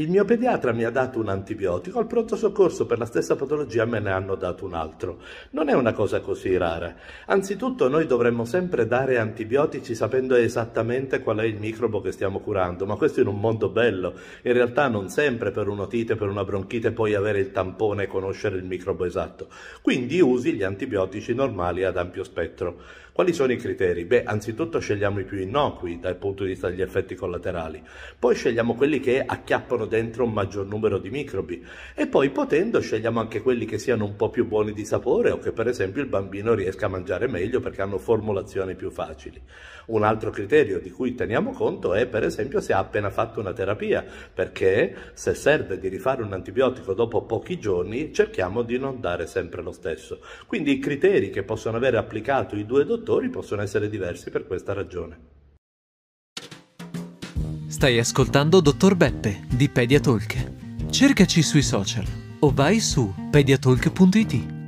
Il mio pediatra mi ha dato un antibiotico, al pronto soccorso per la stessa patologia me ne hanno dato un altro. Non è una cosa così rara. Anzitutto noi dovremmo sempre dare antibiotici sapendo esattamente qual è il microbo che stiamo curando, ma questo in un mondo bello. In realtà non sempre per un'otite, per una bronchite puoi avere il tampone e conoscere il microbo esatto. Quindi usi gli antibiotici normali ad ampio spettro. Quali sono i criteri? Beh, anzitutto scegliamo i più innocui dal punto di vista degli effetti collaterali, poi scegliamo quelli che acchiappano dentro un maggior numero di microbi e poi potendo scegliamo anche quelli che siano un po' più buoni di sapore o che per esempio il bambino riesca a mangiare meglio perché hanno formulazioni più facili. Un altro criterio di cui teniamo conto è per esempio se ha appena fatto una terapia, perché se serve di rifare un antibiotico dopo pochi giorni cerchiamo di non dare sempre lo stesso. Quindi i criteri che possono avere applicato i due dottori possono essere diversi per questa ragione. Stai ascoltando Dottor Beppe di Pediatalk. Cercaci sui social o vai su pediatalk.it.